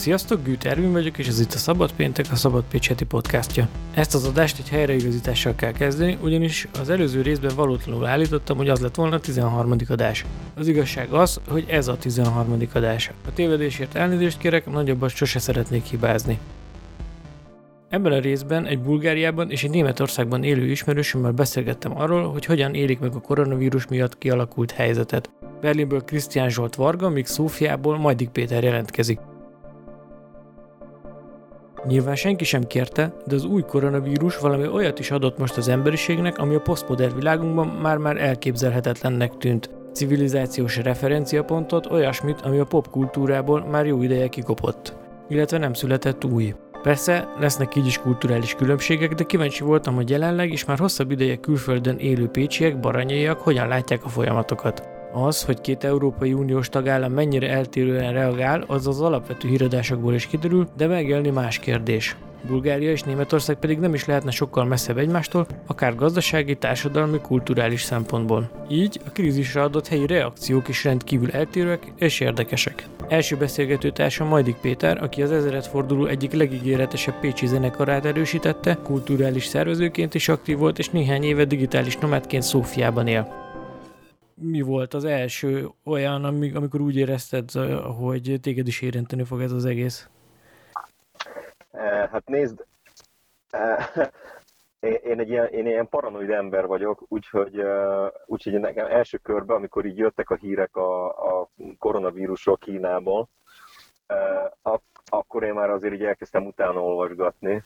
Sziasztok, Gűt Ervin vagyok, és ez itt a Szabad Péntek, a Szabad Pécs heti podcastja. Ezt az adást egy helyreigazítással kell kezdeni, ugyanis az előző részben valótlanul állítottam, hogy az lett volna a 13. adás. Az igazság az, hogy ez a 13. adás. A tévedésért elnézést kérek, nagyobbat sose szeretnék hibázni. Ebben a részben egy Bulgáriában és egy Németországban élő ismerősömmel beszélgettem arról, hogy hogyan élik meg a koronavírus miatt kialakult helyzetet. Berlinből Krisztián Zsolt Varga, míg Szófiából Majdik Péter jelentkezik. Nyilván senki sem kérte, de az új koronavírus valami olyat is adott most az emberiségnek, ami a posztmodern világunkban már-már elképzelhetetlennek tűnt. Civilizációs referenciapontot, olyasmit, ami a popkultúrából már jó ideje kikopott. Illetve nem született új. Persze, lesznek így is kulturális különbségek, de kíváncsi voltam, hogy jelenleg is már hosszabb ideje külföldön élő pécsiek, baranyaiak hogyan látják a folyamatokat. Az, hogy két Európai Uniós tagállam mennyire eltérően reagál, az az alapvető híradásokból is kiderül, de megélni más kérdés. Bulgária és Németország pedig nem is lehetne sokkal messzebb egymástól, akár gazdasági, társadalmi, kulturális szempontból. Így a krízisre adott helyi reakciók is rendkívül eltérőek és érdekesek. Első beszélgető társam Majdik Péter, aki az ezeret forduló egyik legígéretesebb pécsi zenekarát erősítette, kulturális szervezőként is aktív volt, és néhány éve digitális nomádként Szófiában él mi volt az első olyan, amikor úgy érezted, hogy téged is érinteni fog ez az egész? Eh, hát nézd, eh, én egy ilyen, én ilyen paranoid ember vagyok, úgyhogy, eh, úgyhogy nekem első körben, amikor így jöttek a hírek a, a koronavírusról Kínából, akkor én már azért így elkezdtem utána olvasgatni,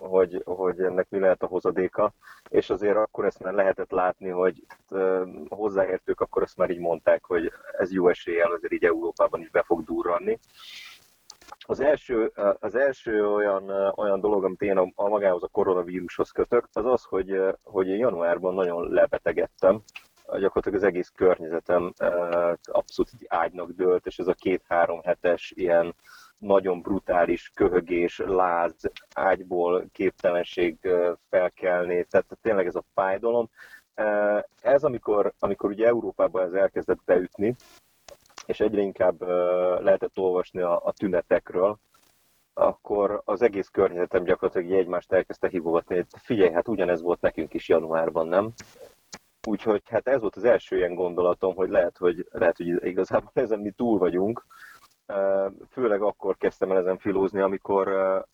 hogy, hogy ennek mi lehet a hozadéka, és azért akkor ezt már lehetett látni, hogy hozzáértők akkor ezt már így mondták, hogy ez jó eséllyel azért így Európában is be fog durranni. Az első, az első olyan, olyan dolog, amit én a, a magához a koronavírushoz kötök, az az, hogy, hogy januárban nagyon lebetegedtem, gyakorlatilag az egész környezetem abszolút ágynak dőlt, és ez a két-három hetes ilyen nagyon brutális köhögés, láz, ágyból képtelenség felkelni, tehát tényleg ez a fájdalom. Ez amikor, amikor ugye Európában ez elkezdett beütni, és egyre inkább lehetett olvasni a, a tünetekről, akkor az egész környezetem gyakorlatilag egymást elkezdte hívogatni, figyelj, hát ugyanez volt nekünk is januárban, nem? Úgyhogy hát ez volt az első ilyen gondolatom, hogy lehet, hogy, lehet, hogy igazából ezen mi túl vagyunk, Főleg akkor kezdtem el ezen filózni, amikor,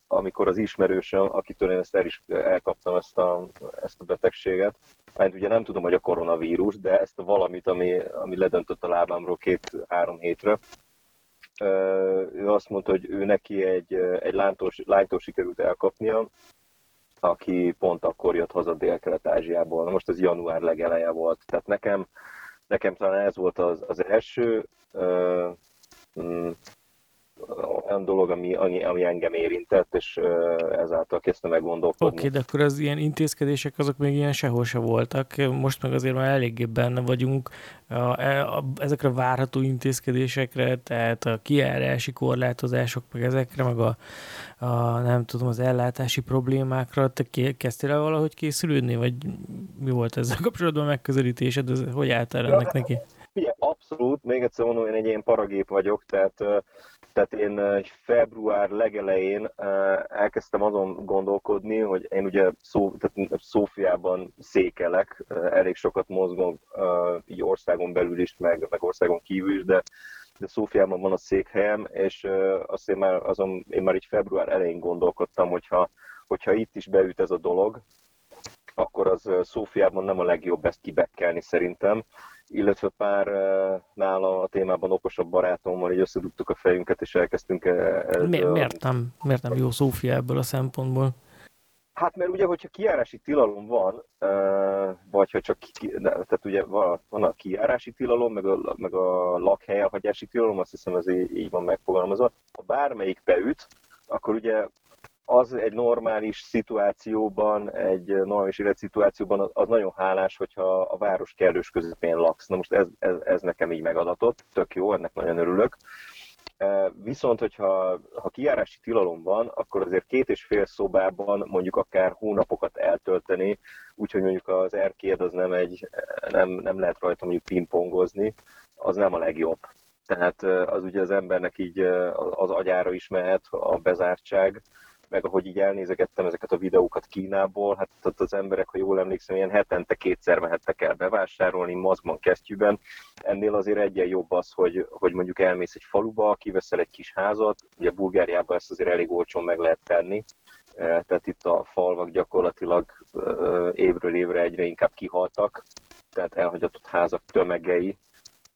amikor az ismerősöm, akitől én ezt el is elkaptam ezt a, ezt a betegséget, mert ugye nem tudom, hogy a koronavírus, de ezt a valamit, ami, ami ledöntött a lábámról két-három hétre, ő azt mondta, hogy ő neki egy, egy lánytól, lánytól sikerült elkapnia, aki pont akkor jött haza Dél-Kelet-Ázsiából. Most ez január legeleje volt. Tehát nekem, nekem talán ez volt az, az első, Mm, olyan dolog, ami, ami engem érintett, és ezáltal kezdtem meg gondolkodni. Oké, okay, de akkor az ilyen intézkedések azok még ilyen sehol se voltak. Most meg azért már eléggé benne vagyunk a, a, ezekre a várható intézkedésekre, tehát a kiárási korlátozások, meg ezekre, meg a, a nem tudom, az ellátási problémákra. Te kezdtél el valahogy készülődni, vagy mi volt ezzel kapcsolatban a megközelítésed, ez, hogy álltál ennek neki? Ugye, abszolút, még egyszer mondom, én egy ilyen paragép vagyok, tehát, tehát én február legelején elkezdtem azon gondolkodni, hogy én ugye Szó, tehát Szófiában székelek, elég sokat mozgom így országon belül is, meg, meg országon kívül is, de de Szófiában van a székhelyem, és azt én már, azon, én már így február elején gondolkodtam, hogyha, hogyha itt is beüt ez a dolog, akkor az Szófiában nem a legjobb ezt kibekkelni szerintem, illetve pár nála a témában okosabb barátommal így összedugtuk a fejünket, és elkezdtünk ez, Mi, miért, nem, miért nem jó Szófia ebből a szempontból? Hát mert ugye, hogyha kiárási tilalom van, vagy ha csak, tehát ugye van a kiárási tilalom, meg a, meg a lakhely elhagyási tilalom, azt hiszem ez így, így van megfogalmazva. Ha bármelyik beüt, akkor ugye az egy normális szituációban, egy normális életszituációban az nagyon hálás, hogyha a város kellős közepén laksz. Na most ez, ez, ez nekem így megadatott, tök jó, ennek nagyon örülök. E, viszont, hogyha ha kijárási tilalom van, akkor azért két és fél szobában mondjuk akár hónapokat eltölteni, úgyhogy mondjuk az erkéd az nem egy, nem, nem lehet rajta mondjuk pingpongozni, az nem a legjobb. tehát az ugye az embernek így az agyára is mehet a bezártság, meg ahogy így elnézegettem ezeket a videókat Kínából, hát ott az emberek, ha jól emlékszem, ilyen hetente kétszer mehettek el bevásárolni mazban kesztyűben. Ennél azért egyen jobb az, hogy, hogy mondjuk elmész egy faluba, kiveszel egy kis házat, ugye Bulgáriában ezt azért elég olcsón meg lehet tenni, tehát itt a falvak gyakorlatilag évről évre egyre inkább kihaltak, tehát elhagyatott házak tömegei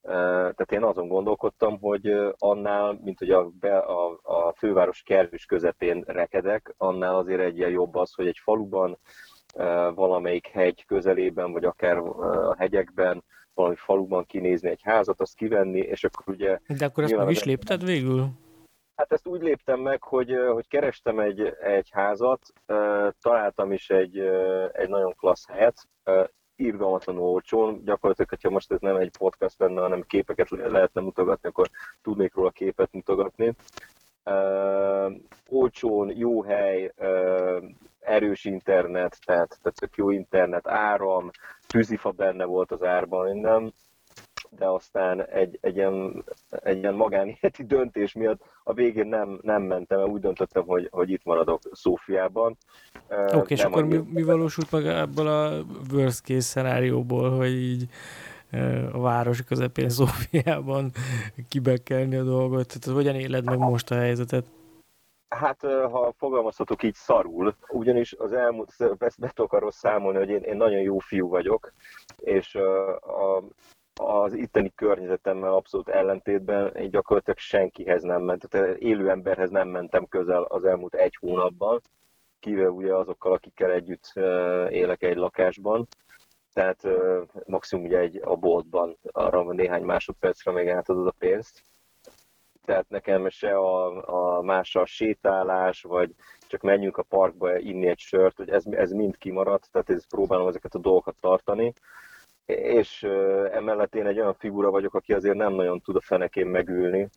tehát én azon gondolkodtam, hogy annál, mint hogy a, be, a, a főváros kervés közepén rekedek, annál azért egy ilyen jobb az, hogy egy faluban, valamelyik hegy közelében, vagy akár a hegyekben, valami faluban kinézni egy házat, azt kivenni, és akkor ugye... De akkor ezt meg is lépted végül? Hát ezt úgy léptem meg, hogy, hogy kerestem egy, egy házat, találtam is egy, egy nagyon klassz helyet, irgalmatlanul olcsón, gyakorlatilag, hogyha most ez nem egy podcast lenne, hanem képeket lehetne mutogatni, akkor tudnék róla képet mutogatni. Uh, olcsón, jó hely, uh, erős internet, tehát, tehát tök jó internet, áram, tűzifa benne volt az árban, minden de aztán egy, egy ilyen, egy ilyen magánéleti döntés miatt a végén nem, nem mentem, mert úgy döntöttem, hogy, hogy itt maradok Szófiában. Oké, okay, és akkor mi, mi valósult meg ebből a worst case szenárióból, hogy így a város közepén Szófiában kibekkelni a dolgot? Tehát hogyan éled meg most a helyzetet? Hát, ha fogalmazhatok így szarul, ugyanis az elmúlt, ezt be tudok arról számolni, hogy én, én nagyon jó fiú vagyok, és a, az itteni környezetemmel abszolút ellentétben én gyakorlatilag senkihez nem ment, tehát élő emberhez nem mentem közel az elmúlt egy hónapban, kivéve ugye azokkal, akikkel együtt élek egy lakásban. Tehát maximum ugye egy a boltban, arra néhány másodpercre még átadod a pénzt. Tehát nekem se a, a mással sétálás, vagy csak menjünk a parkba inni egy sört, hogy ez, ez mind kimaradt, tehát ez próbálom ezeket a dolgokat tartani és emellett én egy olyan figura vagyok, aki azért nem nagyon tud a fenekén megülni,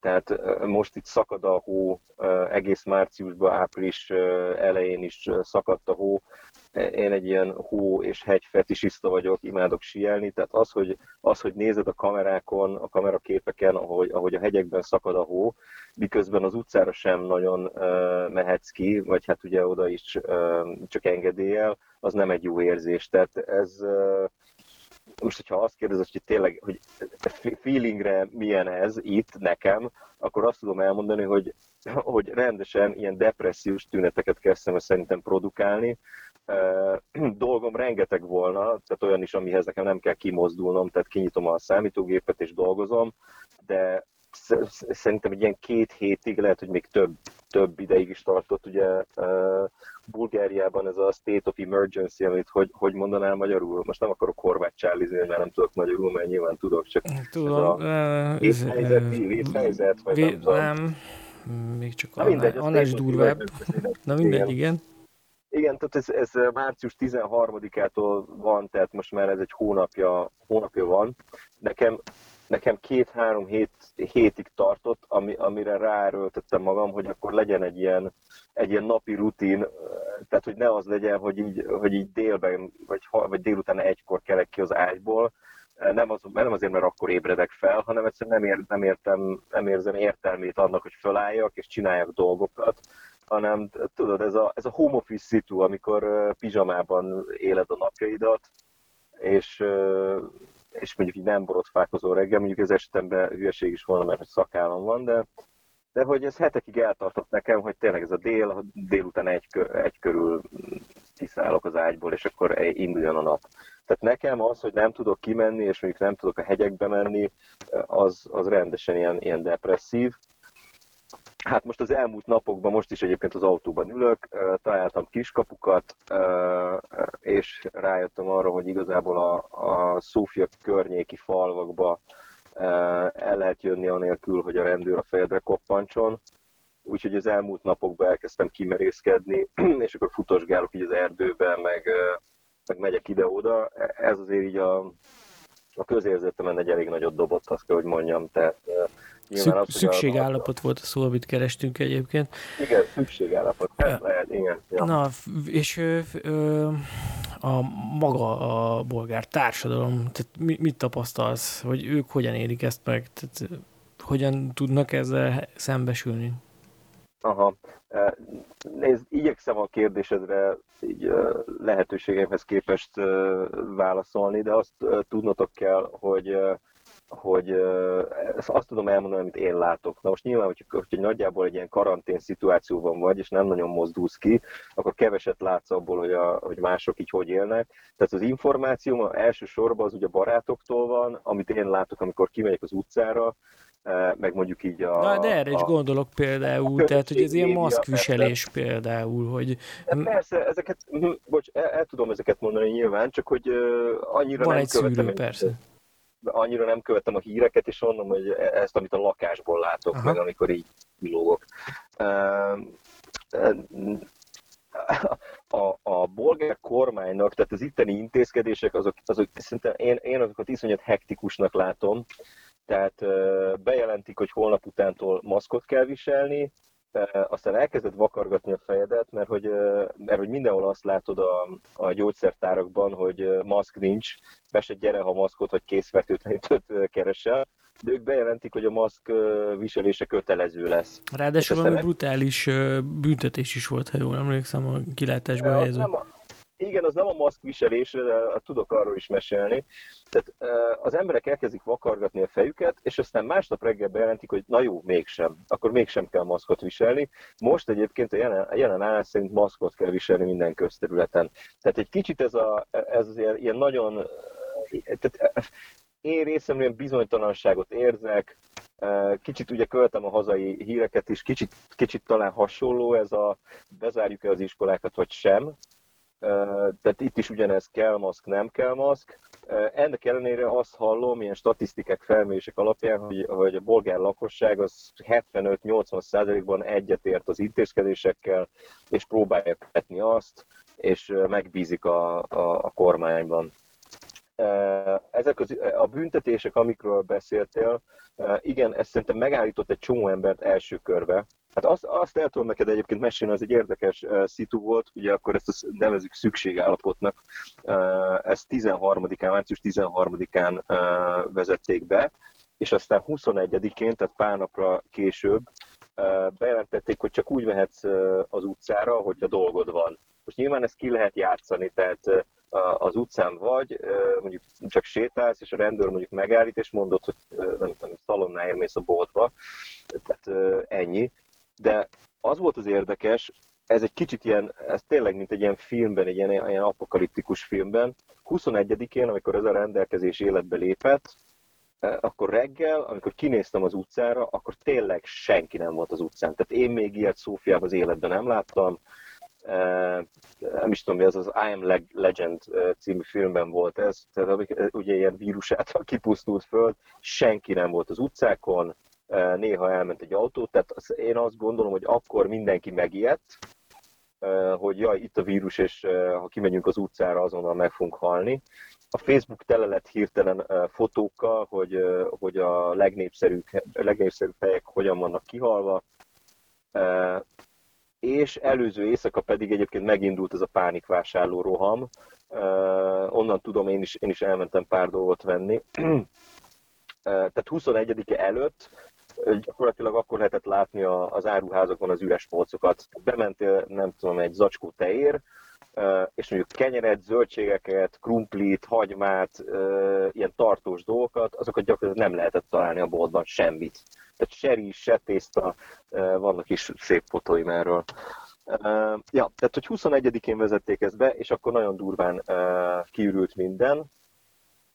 tehát most itt szakad a hó, egész márciusban, április elején is szakadt a hó. Én egy ilyen hó és hegy fetisista vagyok, imádok sielni, tehát az, hogy, az, hogy nézed a kamerákon, a kameraképeken, ahogy, ahogy a hegyekben szakad a hó, miközben az utcára sem nagyon mehetsz ki, vagy hát ugye oda is csak engedéllyel, az nem egy jó érzés. Tehát ez most, hogyha azt kérdezed, hogy tényleg, hogy feelingre milyen ez itt nekem, akkor azt tudom elmondani, hogy, hogy rendesen ilyen depressziós tüneteket kezdtem szerintem produkálni. Dolgom rengeteg volna, tehát olyan is, amihez nekem nem kell kimozdulnom, tehát kinyitom a számítógépet és dolgozom, de szerintem egy ilyen két hétig, lehet, hogy még több, több ideig is tartott, ugye Bulgáriában ez a state of emergency, amit hogy, hogy mondanál magyarul? Most nem akarok horvát csálizni, mert nem tudok magyarul, mert nyilván tudok, csak tudom, ez a vészhelyzet, vészhelyzet, vagy vé, nem Nem, még csak Na, mindegy, annál is durvább. Na mindegy, igen. igen. Igen, tehát ez, ez március 13-ától van, tehát most már ez egy hónapja, hónapja van. Nekem nekem két-három hét, hétig tartott, ami, amire ráerőltettem magam, hogy akkor legyen egy ilyen, egy ilyen napi rutin, tehát hogy ne az legyen, hogy így, hogy így délben, vagy, vagy délután egykor kelek ki az ágyból, nem, az, nem azért, mert akkor ébredek fel, hanem egyszerűen nem, ér, nem, értem, nem érzem értelmét annak, hogy felálljak és csináljak dolgokat, hanem tudod, ez a, ez a home office szitu, amikor pizsamában éled a napjaidat, és és mondjuk így nem borotfálkozó reggel, mondjuk ez esetemben hülyeség is volna, mert szakállam van, de, de hogy ez hetekig eltartott nekem, hogy tényleg ez a dél, délután egy, egy körül kiszállok az ágyból, és akkor induljon a nap. Tehát nekem az, hogy nem tudok kimenni, és mondjuk nem tudok a hegyekbe menni, az, az rendesen ilyen, ilyen depresszív, Hát most az elmúlt napokban, most is egyébként az autóban ülök, találtam kiskapukat, és rájöttem arra, hogy igazából a, a Szófia környéki falvakba el lehet jönni anélkül, hogy a rendőr a fejedre koppancson. Úgyhogy az elmúlt napokban elkezdtem kimerészkedni, és akkor futosgálok így az erdőben, meg, meg megyek ide-oda. Ez azért így a, a közérzetemen egy elég nagyot dobott, azt kell, hogy mondjam. Tehát Szük, az, szükségállapot volt a szó, amit kerestünk egyébként. Igen, szükségállapot. Ez lehet, igen. Ja. Na, és ö, ö, a maga a bolgár társadalom, tehát mit, mit tapasztalsz, hogy ők hogyan érik ezt meg? Tehát, hogyan tudnak ezzel szembesülni? Aha. Nézd, igyekszem a kérdésedre így lehetőségeimhez képest válaszolni, de azt tudnotok kell, hogy hogy azt tudom elmondani, amit én látok. Na most nyilván, hogy, hogy nagyjából egy ilyen karantén szituációban vagy, és nem nagyon mozdulsz ki, akkor keveset látsz abból, hogy, a, hogy mások így hogy élnek. Tehát az információ elsősorban az ugye barátoktól van, amit én látok, amikor kimegyek az utcára, meg mondjuk így a... Na, de erre is a, gondolok például, tehát hogy ez ilyen maszkviselés például, hogy... De persze, ezeket, hm, bocs, el, el tudom ezeket mondani nyilván, csak hogy annyira Van nem egy szűrő, persze annyira nem követem a híreket, és mondom, hogy ezt, amit a lakásból látok, Aha. meg amikor így kilógok. A, a bolgár kormánynak, tehát az itteni intézkedések, azok, azok szerintem én, én azokat iszonyat hektikusnak látom, tehát bejelentik, hogy holnap utántól maszkot kell viselni, aztán elkezded vakargatni a fejedet, mert hogy, mert hogy mindenhol azt látod a, a gyógyszertárakban, hogy maszk nincs, be se gyere, ha maszkot vagy készfertőtlenítőt keresel, de ők bejelentik, hogy a maszk viselése kötelező lesz. Ráadásul valami brutális büntetés is volt, ha jól emlékszem, a kilátásba helyező. Nem, igen, az nem a maszkviselés, tudok arról is mesélni. Tehát az emberek elkezdik vakargatni a fejüket, és aztán másnap reggel bejelentik, hogy na jó, mégsem. Akkor mégsem kell maszkot viselni. Most egyébként a jelen, a jelen állás szerint maszkot kell viselni minden közterületen. Tehát egy kicsit ez, a, ez az ilyen, ilyen nagyon... Tehát én részemről bizonytalanságot érzek, Kicsit ugye követem a hazai híreket is, kicsit, kicsit talán hasonló ez a bezárjuk-e az iskolákat, vagy sem tehát itt is ugyanez kell maszk, nem kell maszk. Ennek ellenére azt hallom, ilyen statisztikák, felmérések alapján, hogy, hogy a bolgár lakosság az 75-80 százalékban egyetért az intézkedésekkel, és próbálja követni azt, és megbízik a, a, a kormányban. Ezek az, a büntetések, amikről beszéltél, igen, ez szerintem megállított egy csomó embert első körbe, Hát azt, azt el tudom neked egyébként mesélni, az egy érdekes uh, szitu volt, ugye akkor ezt a nevezük szükségállapotnak. Uh, ezt 13-án, március 13-án uh, vezették be, és aztán 21-én, tehát pár napra később uh, bejelentették, hogy csak úgy mehetsz uh, az utcára, hogyha dolgod van. Most nyilván ezt ki lehet játszani, tehát uh, az utcán vagy, mondjuk csak sétálsz, és a rendőr mondjuk megállít, és mondod, hogy nem tudom, szalonnáért mész a boltba, tehát ennyi de az volt az érdekes, ez egy kicsit ilyen, ez tényleg mint egy ilyen filmben, egy ilyen, ilyen apokaliptikus filmben. 21-én, amikor ez a rendelkezés életbe lépett, eh, akkor reggel, amikor kinéztem az utcára, akkor tényleg senki nem volt az utcán. Tehát én még ilyet Szófiában az életben nem láttam. Eh, nem is tudom, mi az az I Am Legend eh, című filmben volt ez, tehát ugye ilyen vírus által kipusztult föld, senki nem volt az utcákon, néha elment egy autó, tehát én azt gondolom, hogy akkor mindenki megijedt, hogy jaj, itt a vírus, és ha kimegyünk az utcára, azonnal meg fogunk halni. A Facebook tele lett hirtelen fotókkal, hogy, hogy a legnépszerűbb, legnépszerűbb helyek hogyan vannak kihalva, és előző éjszaka pedig egyébként megindult ez a pánikvásárló roham. Onnan tudom, én is, én is elmentem pár dolgot venni. Tehát 21-e előtt gyakorlatilag akkor lehetett látni az áruházakon az üres polcokat. Bementél, nem tudom, egy zacskó teér, és mondjuk kenyeret, zöldségeket, krumplit, hagymát, ilyen tartós dolgokat, azokat gyakorlatilag nem lehetett találni a boltban semmit. Tehát se rizs, se tészta, vannak is szép fotóim erről. Ja, tehát hogy 21-én vezették ezt be, és akkor nagyon durván kiürült minden,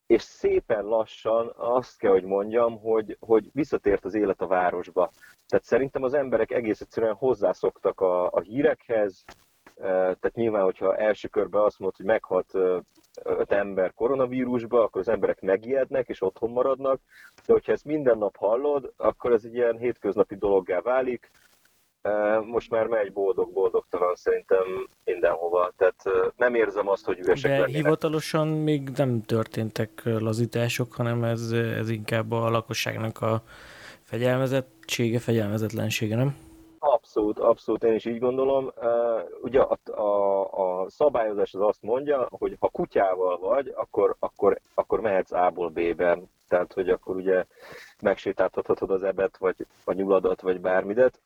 és szépen lassan azt kell, hogy mondjam, hogy, hogy visszatért az élet a városba. Tehát szerintem az emberek egész egyszerűen hozzászoktak a, a hírekhez, tehát nyilván, hogyha első körben azt mondod, hogy meghalt öt ember koronavírusba, akkor az emberek megijednek és otthon maradnak, de hogyha ezt minden nap hallod, akkor ez egy ilyen hétköznapi dologgá válik, most már megy boldog-boldogtalan szerintem mindenhova. Tehát nem érzem azt, hogy üresek De lennének. hivatalosan még nem történtek lazítások, hanem ez, ez inkább a lakosságnak a fegyelmezettsége, fegyelmezetlensége, nem? Abszolút, abszolút, én is így gondolom. Ugye a, a, a szabályozás az azt mondja, hogy ha kutyával vagy, akkor, akkor, akkor mehetsz A-ból B-be. Tehát, hogy akkor ugye megsétáltathatod az ebet, vagy a nyuladat, vagy bármidet.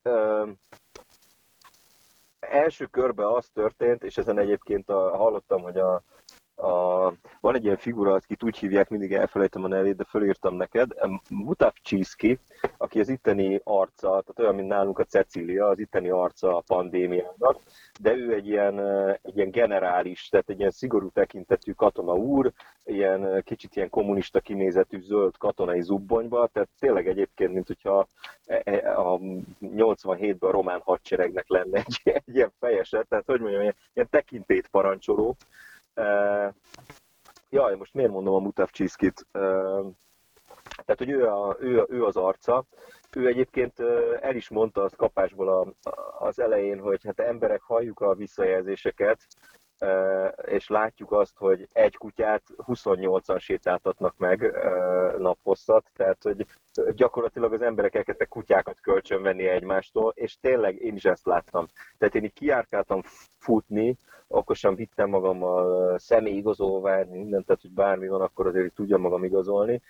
Első körben az történt, és ezen egyébként a, hallottam, hogy a, a, van egy ilyen figura, akit úgy hívják, mindig elfelejtem a nevét, de fölírtam neked, Csiszki, aki az itteni arca, tehát olyan, mint nálunk a Cecília, az itteni arca a pandémiának, de ő egy ilyen, egy ilyen generális, tehát egy ilyen szigorú tekintetű katona úr, ilyen kicsit ilyen kommunista kinézetű zöld katonai zubbonyba, tehát tényleg egyébként, mint hogyha e, e, a 87-ben a román hadseregnek lenne egy, egy ilyen fejese, tehát hogy mondjam, ilyen, ilyen tekintét parancsoló, jaj, most miért mondom a Mutav Csiszkit? Tehát, hogy ő, a, ő, ő az arca. Ő egyébként el is mondta azt kapásból a, az elején, hogy hát emberek halljuk a visszajelzéseket, és látjuk azt, hogy egy kutyát 28-an sétáltatnak meg naphosszat, tehát hogy gyakorlatilag az emberek elkezdtek kutyákat kölcsönvenni egymástól, és tényleg én is ezt láttam. Tehát én így kiárkáltam futni, akkor sem vittem magammal személyigazolványt, mindent, tehát hogy bármi van, akkor azért tudjam magam igazolni.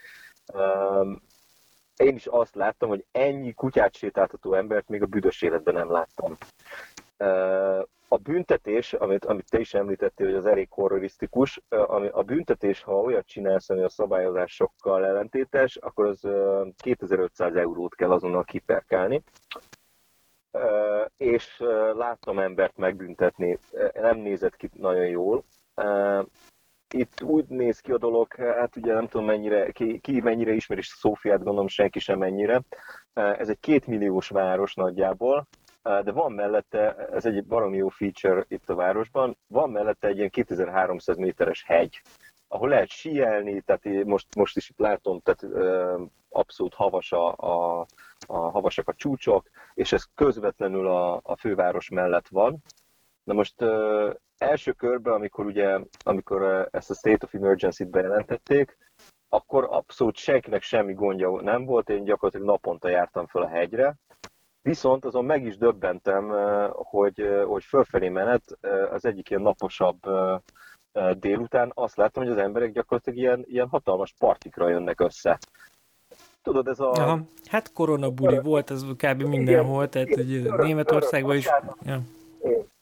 Én is azt láttam, hogy ennyi kutyát sétáltató embert még a büdös életben nem láttam a büntetés, amit, amit te is említettél, hogy az elég horrorisztikus, ami, a büntetés, ha olyat csinálsz, ami a szabályozásokkal ellentétes, akkor az 2500 eurót kell azonnal kiperkálni. És láttam embert megbüntetni, nem nézett ki nagyon jól. Itt úgy néz ki a dolog, hát ugye nem tudom mennyire, ki, ki mennyire ismeri Szófiát, gondolom senki sem mennyire. Ez egy kétmilliós város nagyjából, de van mellette, ez egy baromi jó feature itt a városban, van mellette egy ilyen 2300 méteres hegy, ahol lehet síelni, tehát most, most is itt látom, tehát abszolút havas a, a, a havasak a csúcsok, és ez közvetlenül a, a főváros mellett van. Na most első körben, amikor ugye, amikor ezt a State of Emergency-t bejelentették, akkor abszolút senkinek semmi gondja nem volt, én gyakorlatilag naponta jártam fel a hegyre, Viszont azon meg is döbbentem, hogy, hogy fölfelé menet az egyik ilyen naposabb délután azt láttam, hogy az emberek gyakorlatilag ilyen, ilyen hatalmas partikra jönnek össze. Tudod, ez a... Aha. Hát koronabuli volt, ez kb. mindenhol, tehát hogy Németországban is... Ja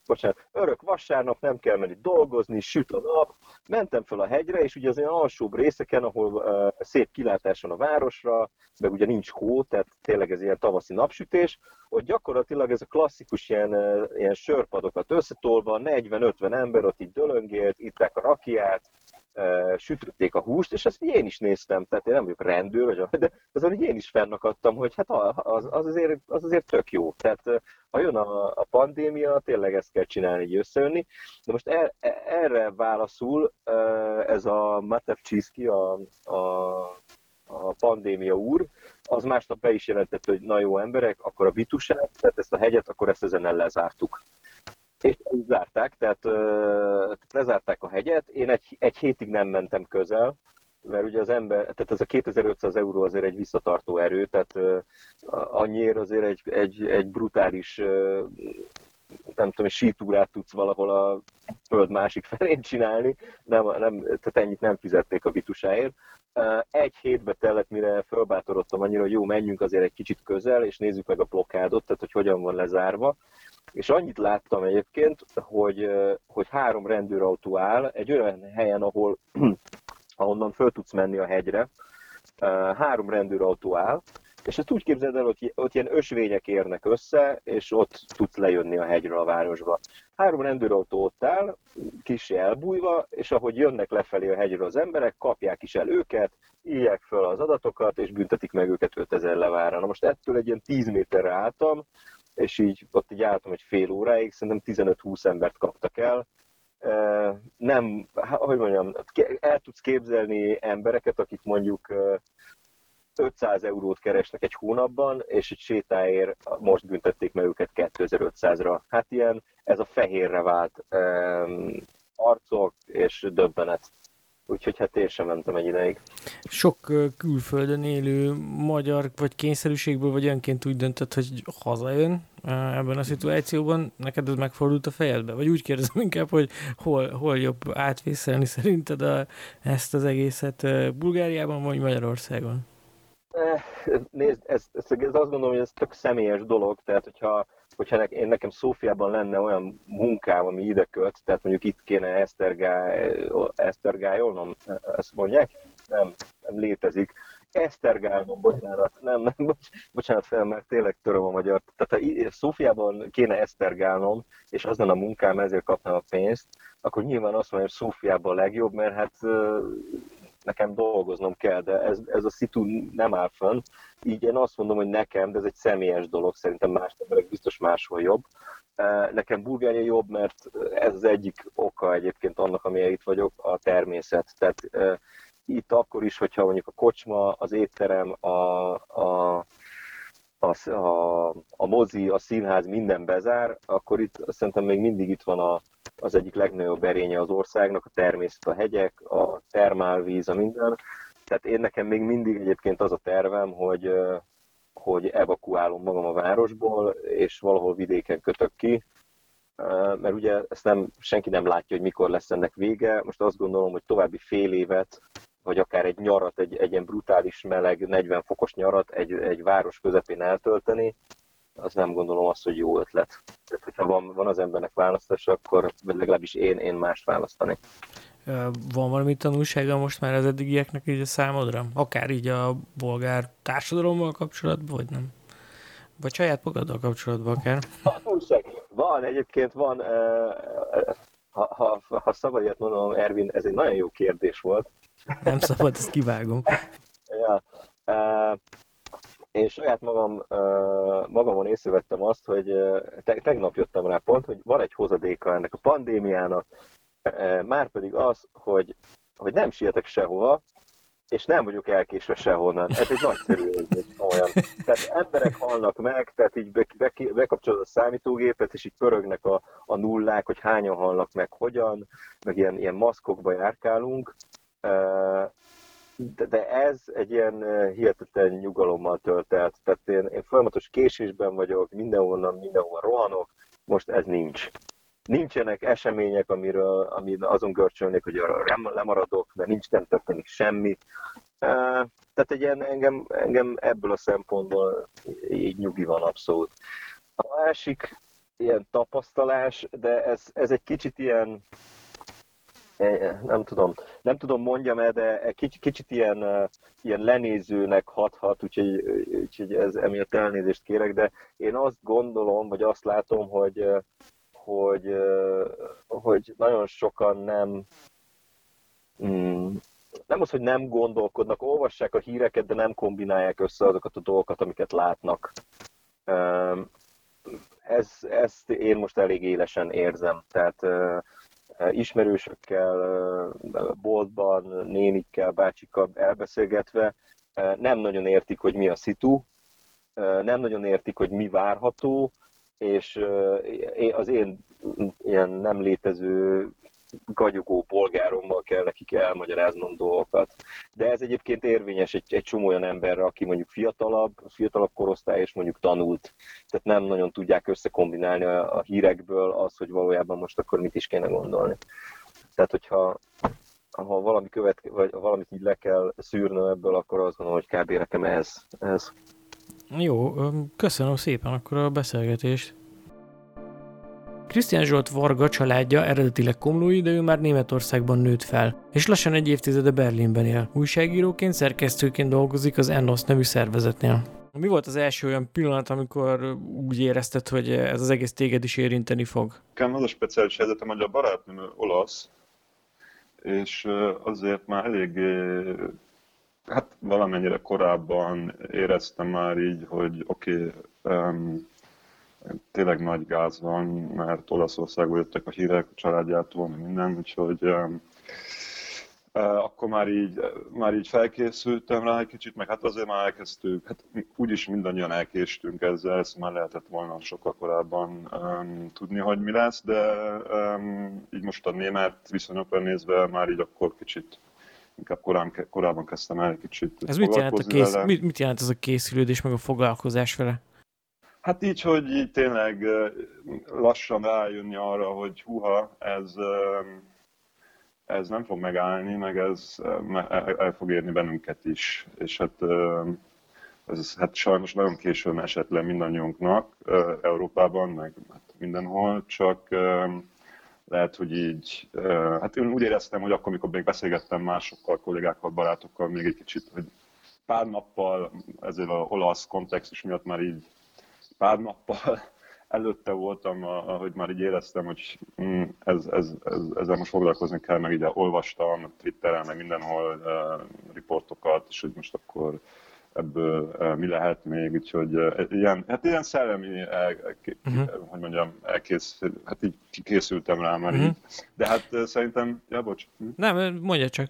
bocsánat, örök vasárnap, nem kell menni dolgozni, süt a nap, mentem fel a hegyre, és ugye az olyan alsóbb részeken, ahol uh, szép kilátás van a városra, meg ugye nincs hó, tehát tényleg ez ilyen tavaszi napsütés, hogy gyakorlatilag ez a klasszikus ilyen, uh, ilyen sörpadokat összetolva, 40-50 ember ott így dölöngélt, itták a rakiát, sütötték a húst, és ezt én is néztem, tehát én nem vagyok rendőr, de azon hogy én is fennakadtam, hogy hát az, az, azért, az azért tök jó. Tehát ha jön a, a pandémia, tényleg ezt kell csinálni, így összeönni. De most er, erre válaszul ez a Matev Csiszki, a, a, a pandémia úr, az másnap be is jelentette, hogy na jó emberek, akkor a vitusát, tehát ezt a hegyet, akkor ezt ezen lezártuk és zárták, tehát uh, lezárták a hegyet. Én egy, egy hétig nem mentem közel, mert ugye az ember, tehát ez a 2500 euró azért egy visszatartó erő, tehát annyiért azért egy, egy, egy brutális nem tudom, sítúrát tudsz valahol a föld másik felén csinálni, nem, nem, tehát ennyit nem fizették a vitusáért. Egy hétbe tellett, mire fölbátorodtam annyira, hogy jó, menjünk azért egy kicsit közel, és nézzük meg a blokkádot, tehát hogy hogyan van lezárva. És annyit láttam egyébként, hogy, hogy három rendőrautó áll egy olyan helyen, ahol ahonnan föl tudsz menni a hegyre. Három rendőrautó áll, és ezt úgy képzeld el, hogy ott ilyen ösvények érnek össze, és ott tudsz lejönni a hegyről a városba. Három rendőrautó ott áll, kis elbújva, és ahogy jönnek lefelé a hegyről az emberek, kapják is el őket, írják fel az adatokat, és büntetik meg őket 5000 levára. Na most ettől egy ilyen 10 méterre álltam, és így ott így álltam egy fél óráig, szerintem 15-20 embert kaptak el. Nem, hogy mondjam, el tudsz képzelni embereket, akik mondjuk 500 eurót keresnek egy hónapban, és egy sétáért most büntették meg őket 2500-ra. Hát ilyen, ez a fehérre vált arcok és döbbenet. Úgyhogy hát én sem mentem egy ideig. Sok külföldön élő magyar vagy kényszerűségből vagy önként úgy döntött, hogy hazajön ebben a szituációban, neked ez megfordult a fejedbe? Vagy úgy kérdezem inkább, hogy hol, hol jobb átvészelni szerinted a, ezt az egészet Bulgáriában vagy Magyarországon? Eh, nézd, ez, ez, ez azt gondolom, hogy ez tök személyes dolog, tehát hogyha hogyha ne, én nekem Szófiában lenne olyan munkám, ami ide köt, tehát mondjuk itt kéne esztergály, esztergályolnom, ezt mondják? Nem, nem létezik. Esztergálnom, bocsánat, nem, nem, bocs, bocsánat fel, mert tényleg töröm a magyar. Tehát ha Szófiában kéne esztergálnom, és az lenne a munkám, ezért kapnám a pénzt, akkor nyilván azt mondom, hogy Szófiában a legjobb, mert hát nekem dolgoznom kell, de ez, ez a szitu nem áll fönn. Így én azt mondom, hogy nekem, de ez egy személyes dolog, szerintem más emberek biztos máshol jobb. Nekem Bulgária jobb, mert ez az egyik oka egyébként annak, amilyen itt vagyok, a természet. Tehát itt akkor is, hogyha mondjuk a kocsma, az étterem, a, a, a, a, a mozi, a színház minden bezár, akkor itt szerintem még mindig itt van a, az egyik legnagyobb erénye az országnak, a természet, a hegyek, a termálvíz, a minden. Tehát én nekem még mindig egyébként az a tervem, hogy, hogy evakuálom magam a városból, és valahol vidéken kötök ki, mert ugye ezt nem, senki nem látja, hogy mikor lesz ennek vége. Most azt gondolom, hogy további fél évet, vagy akár egy nyarat, egy, egy ilyen brutális meleg, 40 fokos nyarat egy, egy város közepén eltölteni, az nem gondolom azt, hogy jó ötlet. Tehát, hogyha van, van az embernek választása, akkor legalábbis én, én mást választani. Van valami tanulsága most már az eddigieknek így a számodra? Akár így a bolgár társadalommal kapcsolatban, vagy nem? Vagy saját magaddal kapcsolatban akár? Tanulság. Van, egyébként van, ha, ha, ha szabad ilyet mondom, Ervin, ez egy nagyon jó kérdés volt. Nem szabad, ezt kivágom. ja, én saját magam, magamon észrevettem azt, hogy tegnap jöttem rá pont, hogy van egy hozadéka ennek a pandémiának, már pedig az, hogy, hogy nem sietek sehova, és nem vagyok elkésve sehonnan. Ez egy nagyszerű érzés, olyan. Tehát emberek halnak meg, tehát így be, be, bekapcsolod a számítógépet, és így pörögnek a, a nullák, hogy hányan halnak meg, hogyan, meg ilyen, ilyen maszkokba járkálunk de, de ez egy ilyen hihetetlen nyugalommal tölt el. Tehát én, én folyamatos késésben vagyok, mindenhonnan, mindenhol rohanok, most ez nincs. Nincsenek események, amiről, amin azon görcsölnék, hogy lemaradok, mert nincs, nem történik semmi. Tehát egy ilyen, engem, engem ebből a szempontból így nyugi van abszolút. A másik ilyen tapasztalás, de ez, ez egy kicsit ilyen, nem tudom, nem tudom mondjam el, de kicsit, kicsit ilyen, ilyen lenézőnek hathat, úgyhogy, úgyhogy ez emiatt elnézést kérek, de én azt gondolom, vagy azt látom, hogy, hogy, hogy nagyon sokan nem, mm, nem az, hogy nem gondolkodnak, olvassák a híreket, de nem kombinálják össze azokat a dolgokat, amiket látnak. Ez, ezt én most elég élesen érzem. Tehát ismerősökkel, boltban, nénikkel, bácsikkal elbeszélgetve nem nagyon értik, hogy mi a szitu, nem nagyon értik, hogy mi várható, és az én ilyen nem létező gagyogó polgárommal kell nekik elmagyaráznom dolgokat. De ez egyébként érvényes egy, egy csomó olyan emberre, aki mondjuk fiatalabb, fiatalabb korosztály, és mondjuk tanult. Tehát nem nagyon tudják összekombinálni a, a hírekből az, hogy valójában most akkor mit is kéne gondolni. Tehát, hogyha ha valami követ, vagy valamit így le kell szűrnöm ebből, akkor azt gondolom, hogy kb. nekem ez. ez. Jó, köszönöm szépen akkor a beszélgetést. Krisztián Zsolt Varga családja eredetileg komlói, de ő már Németországban nőtt fel, és lassan egy évtizede Berlinben él. Újságíróként, szerkesztőként dolgozik az Ennos nevű szervezetnél. Mi volt az első olyan pillanat, amikor úgy érezted, hogy ez az egész téged is érinteni fog? Nekem az a speciális helyzetem, hogy a barátnőm olasz, és azért már elég, hát valamennyire korábban éreztem már így, hogy oké, okay, um, tényleg nagy gáz van, mert Olaszországból jöttek a hírek, a családjától, minden, úgyhogy um, akkor már így, már így felkészültem rá egy kicsit, meg hát azért már elkezdtük, hát úgyis mindannyian elkéstünk ezzel, ezt már lehetett volna sokkal korábban um, tudni, hogy mi lesz, de um, így most a német viszonyokra nézve már így akkor kicsit inkább korán, korábban kezdtem el egy kicsit Ez mit jelent, a kész, mit, mit jelent ez a készülődés, meg a foglalkozás vele? Hát így, hogy így tényleg lassan rájönni arra, hogy huha, ez, ez nem fog megállni, meg ez el fog érni bennünket is. És hát ez hát sajnos nagyon későn esett le mindannyiunknak Európában, meg hát mindenhol, csak lehet, hogy így, hát én úgy éreztem, hogy akkor, amikor még beszélgettem másokkal, kollégákkal, barátokkal, még egy kicsit, hogy pár nappal ezzel a olasz kontextus miatt már így pár nappal előtte voltam, ahogy már így éreztem, hogy mm, ez, ez, ez, ezzel most foglalkozni kell, meg ide olvastam Twitteren, meg mindenhol uh, riportokat, és hogy most akkor ebből uh, mi lehet még, úgyhogy uh, ilyen, hát ilyen szellemi, el, uh-huh. hogy mondjam, elkész, hát így készültem rá már uh-huh. így. De hát uh, szerintem, ja bocs. Hm? Nem, mondja csak.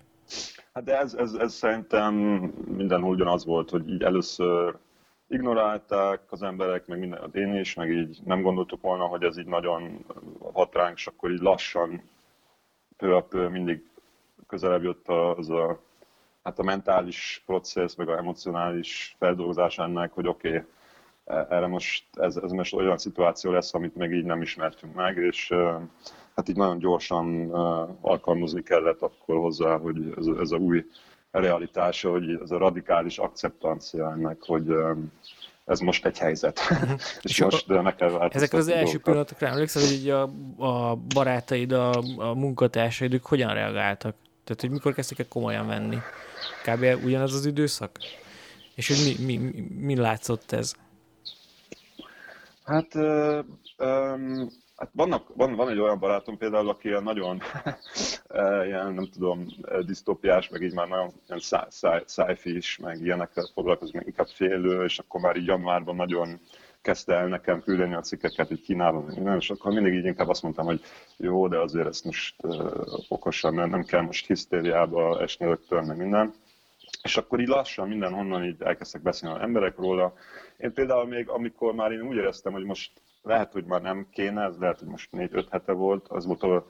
Hát de ez, ez, ez szerintem minden ugyanaz volt, hogy így először ignorálták az emberek, meg minden, én is, meg így nem gondoltuk volna, hogy ez így nagyon hat ránk, és akkor így lassan, pő a pő mindig közelebb jött az a, hát a mentális processz, meg a emocionális feldolgozás ennek, hogy oké, okay, erre most, ez, ez most olyan szituáció lesz, amit még így nem ismertünk meg, és hát így nagyon gyorsan alkalmazni kellett akkor hozzá, hogy ez, ez a új realitása, hogy ez a radikális akceptancia ennek, hogy ez most egy helyzet. Uh-huh. és, és most a, meg kell Ezek az első pillanatokra emlékszel, hogy így a, a barátaid, a, a munkatársaid, ők hogyan reagáltak? Tehát, hogy mikor kezdtek el komolyan venni? Kb. ugyanaz az időszak? És hogy mi, mi, mi, mi látszott ez? Hát um, Hát vannak, van, van egy olyan barátom például, aki ilyen nagyon eh, ilyen, nem tudom, eh, disztópiás, meg így már nagyon ilyen sci-fi is, meg ilyenekkel foglalkozik, meg inkább félő, és akkor már így januárban nagyon kezdte el nekem küldeni a cikkeket így Kínában, minden, és akkor mindig így inkább azt mondtam, hogy jó, de azért ezt most uh, okosan, mert nem kell most hisztériába esni rögtön, meg minden. És akkor így lassan mindenhonnan így elkezdtek beszélni az emberek róla. Én például még, amikor már én úgy éreztem, hogy most lehet, hogy már nem kéne, ez lehet, hogy most négy-öt hete volt, az volt az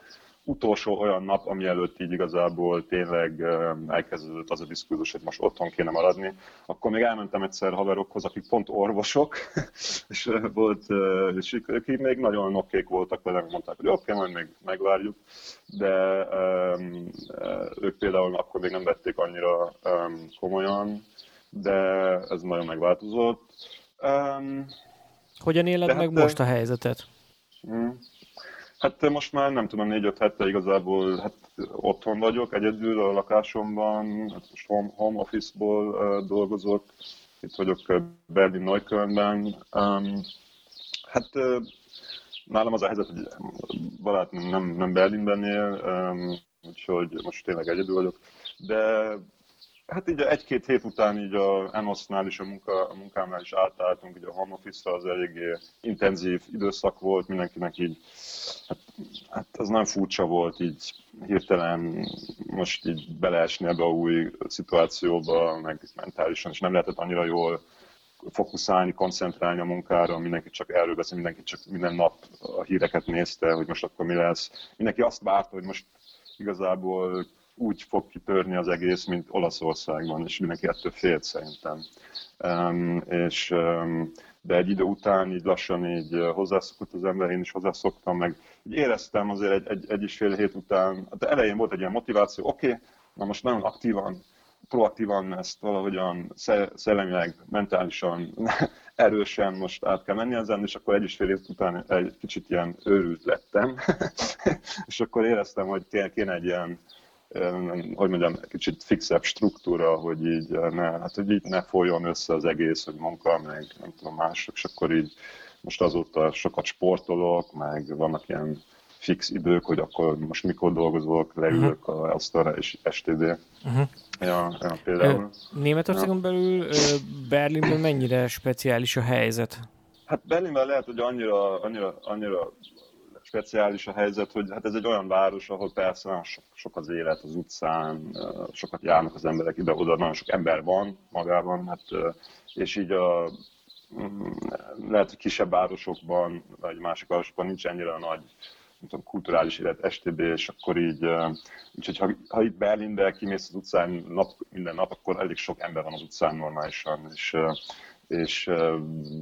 utolsó olyan nap, ami előtt így igazából tényleg elkezdődött az a diszkurzus, hogy most otthon kéne maradni. Akkor még elmentem egyszer haverokhoz, akik pont orvosok, és volt, és ők így még nagyon okék voltak velem, mondták, hogy oké, okay, majd még megvárjuk, de um, ők például akkor még nem vették annyira um, komolyan, de ez nagyon megváltozott. Um, hogyan éled Tehát, meg most a helyzetet? Mm. Hát most már nem tudom, négy-öt hete igazából hát otthon vagyok, egyedül a lakásomban, hát most home, home office-ból uh, dolgozok, itt vagyok Berlin Neuköllnben. Um, hát uh, nálam az a helyzet, hogy barát nem, nem Berlinben él, um, úgyhogy most tényleg egyedül vagyok, de Hát így egy-két hét után így a Enosznál is, a, munka, a munkámnál is átálltunk, így a home office az eléggé intenzív időszak volt, mindenkinek így, hát, hát az nagyon furcsa volt így hirtelen most így beleesni ebbe a új szituációba, meg mentálisan, és nem lehetett annyira jól fokuszálni, koncentrálni a munkára, mindenki csak erről beszél, mindenki csak minden nap a híreket nézte, hogy most akkor mi lesz. Mindenki azt várta, hogy most igazából úgy fog kitörni az egész, mint Olaszországban, és mindenki ettől félt szerintem. Um, és, um, de egy idő után így lassan így hozzászokott az ember, én is hozzászoktam, meg így éreztem azért egy, egy, egy és fél hét után, hát elején volt egy ilyen motiváció, oké, okay, na most nagyon aktívan, proaktívan ezt valahogyan szellemileg, mentálisan erősen most át kell menni ezen, és akkor egy és fél év után egy kicsit ilyen őrült lettem, és akkor éreztem, hogy kéne egy ilyen hogy mondjam, kicsit fixebb struktúra, hogy így ne, hát, hogy így ne folyjon össze az egész, hogy munka, meg nem tudom, mások, és akkor így most azóta sokat sportolok, meg vannak ilyen fix idők, hogy akkor most mikor dolgozok, leülök uh-huh. a asztalra és STD. Uh-huh. Mhm. Ja, ja, például. Németországon ja. belül Berlinben mennyire speciális a helyzet? Hát Berlinben lehet, hogy annyira, annyira, annyira speciális a helyzet, hogy hát ez egy olyan város, ahol persze sok, sok az élet az utcán, sokat járnak az emberek ide-oda, nagyon sok ember van magában, hát, és így a, mm, lehet, hogy kisebb városokban, vagy másik városokban nincs ennyire nagy tudom, kulturális élet, STB, és akkor így, úgyhogy ha, ha itt Berlinbe kimész az utcán nap, minden nap, akkor elég sok ember van az utcán normálisan, és, és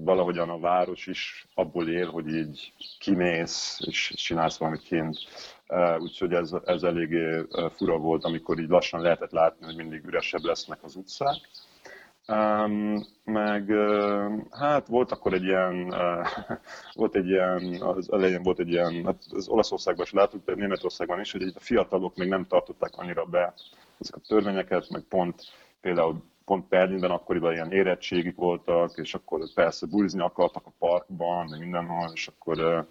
valahogyan a város is abból él, hogy így kimész, és csinálsz valamit kint. Úgyhogy ez, ez eléggé fura volt, amikor így lassan lehetett látni, hogy mindig üresebb lesznek az utcák. Um, meg uh, hát volt akkor egy ilyen, uh, volt egy ilyen, az elején volt egy ilyen, hát az Olaszországban is láttuk, de Németországban is, hogy a fiatalok még nem tartották annyira be ezek a törvényeket, meg pont például pont Berlinben akkoriban ilyen érettségik voltak, és akkor persze bulizni akartak a parkban, meg mindenhol, és akkor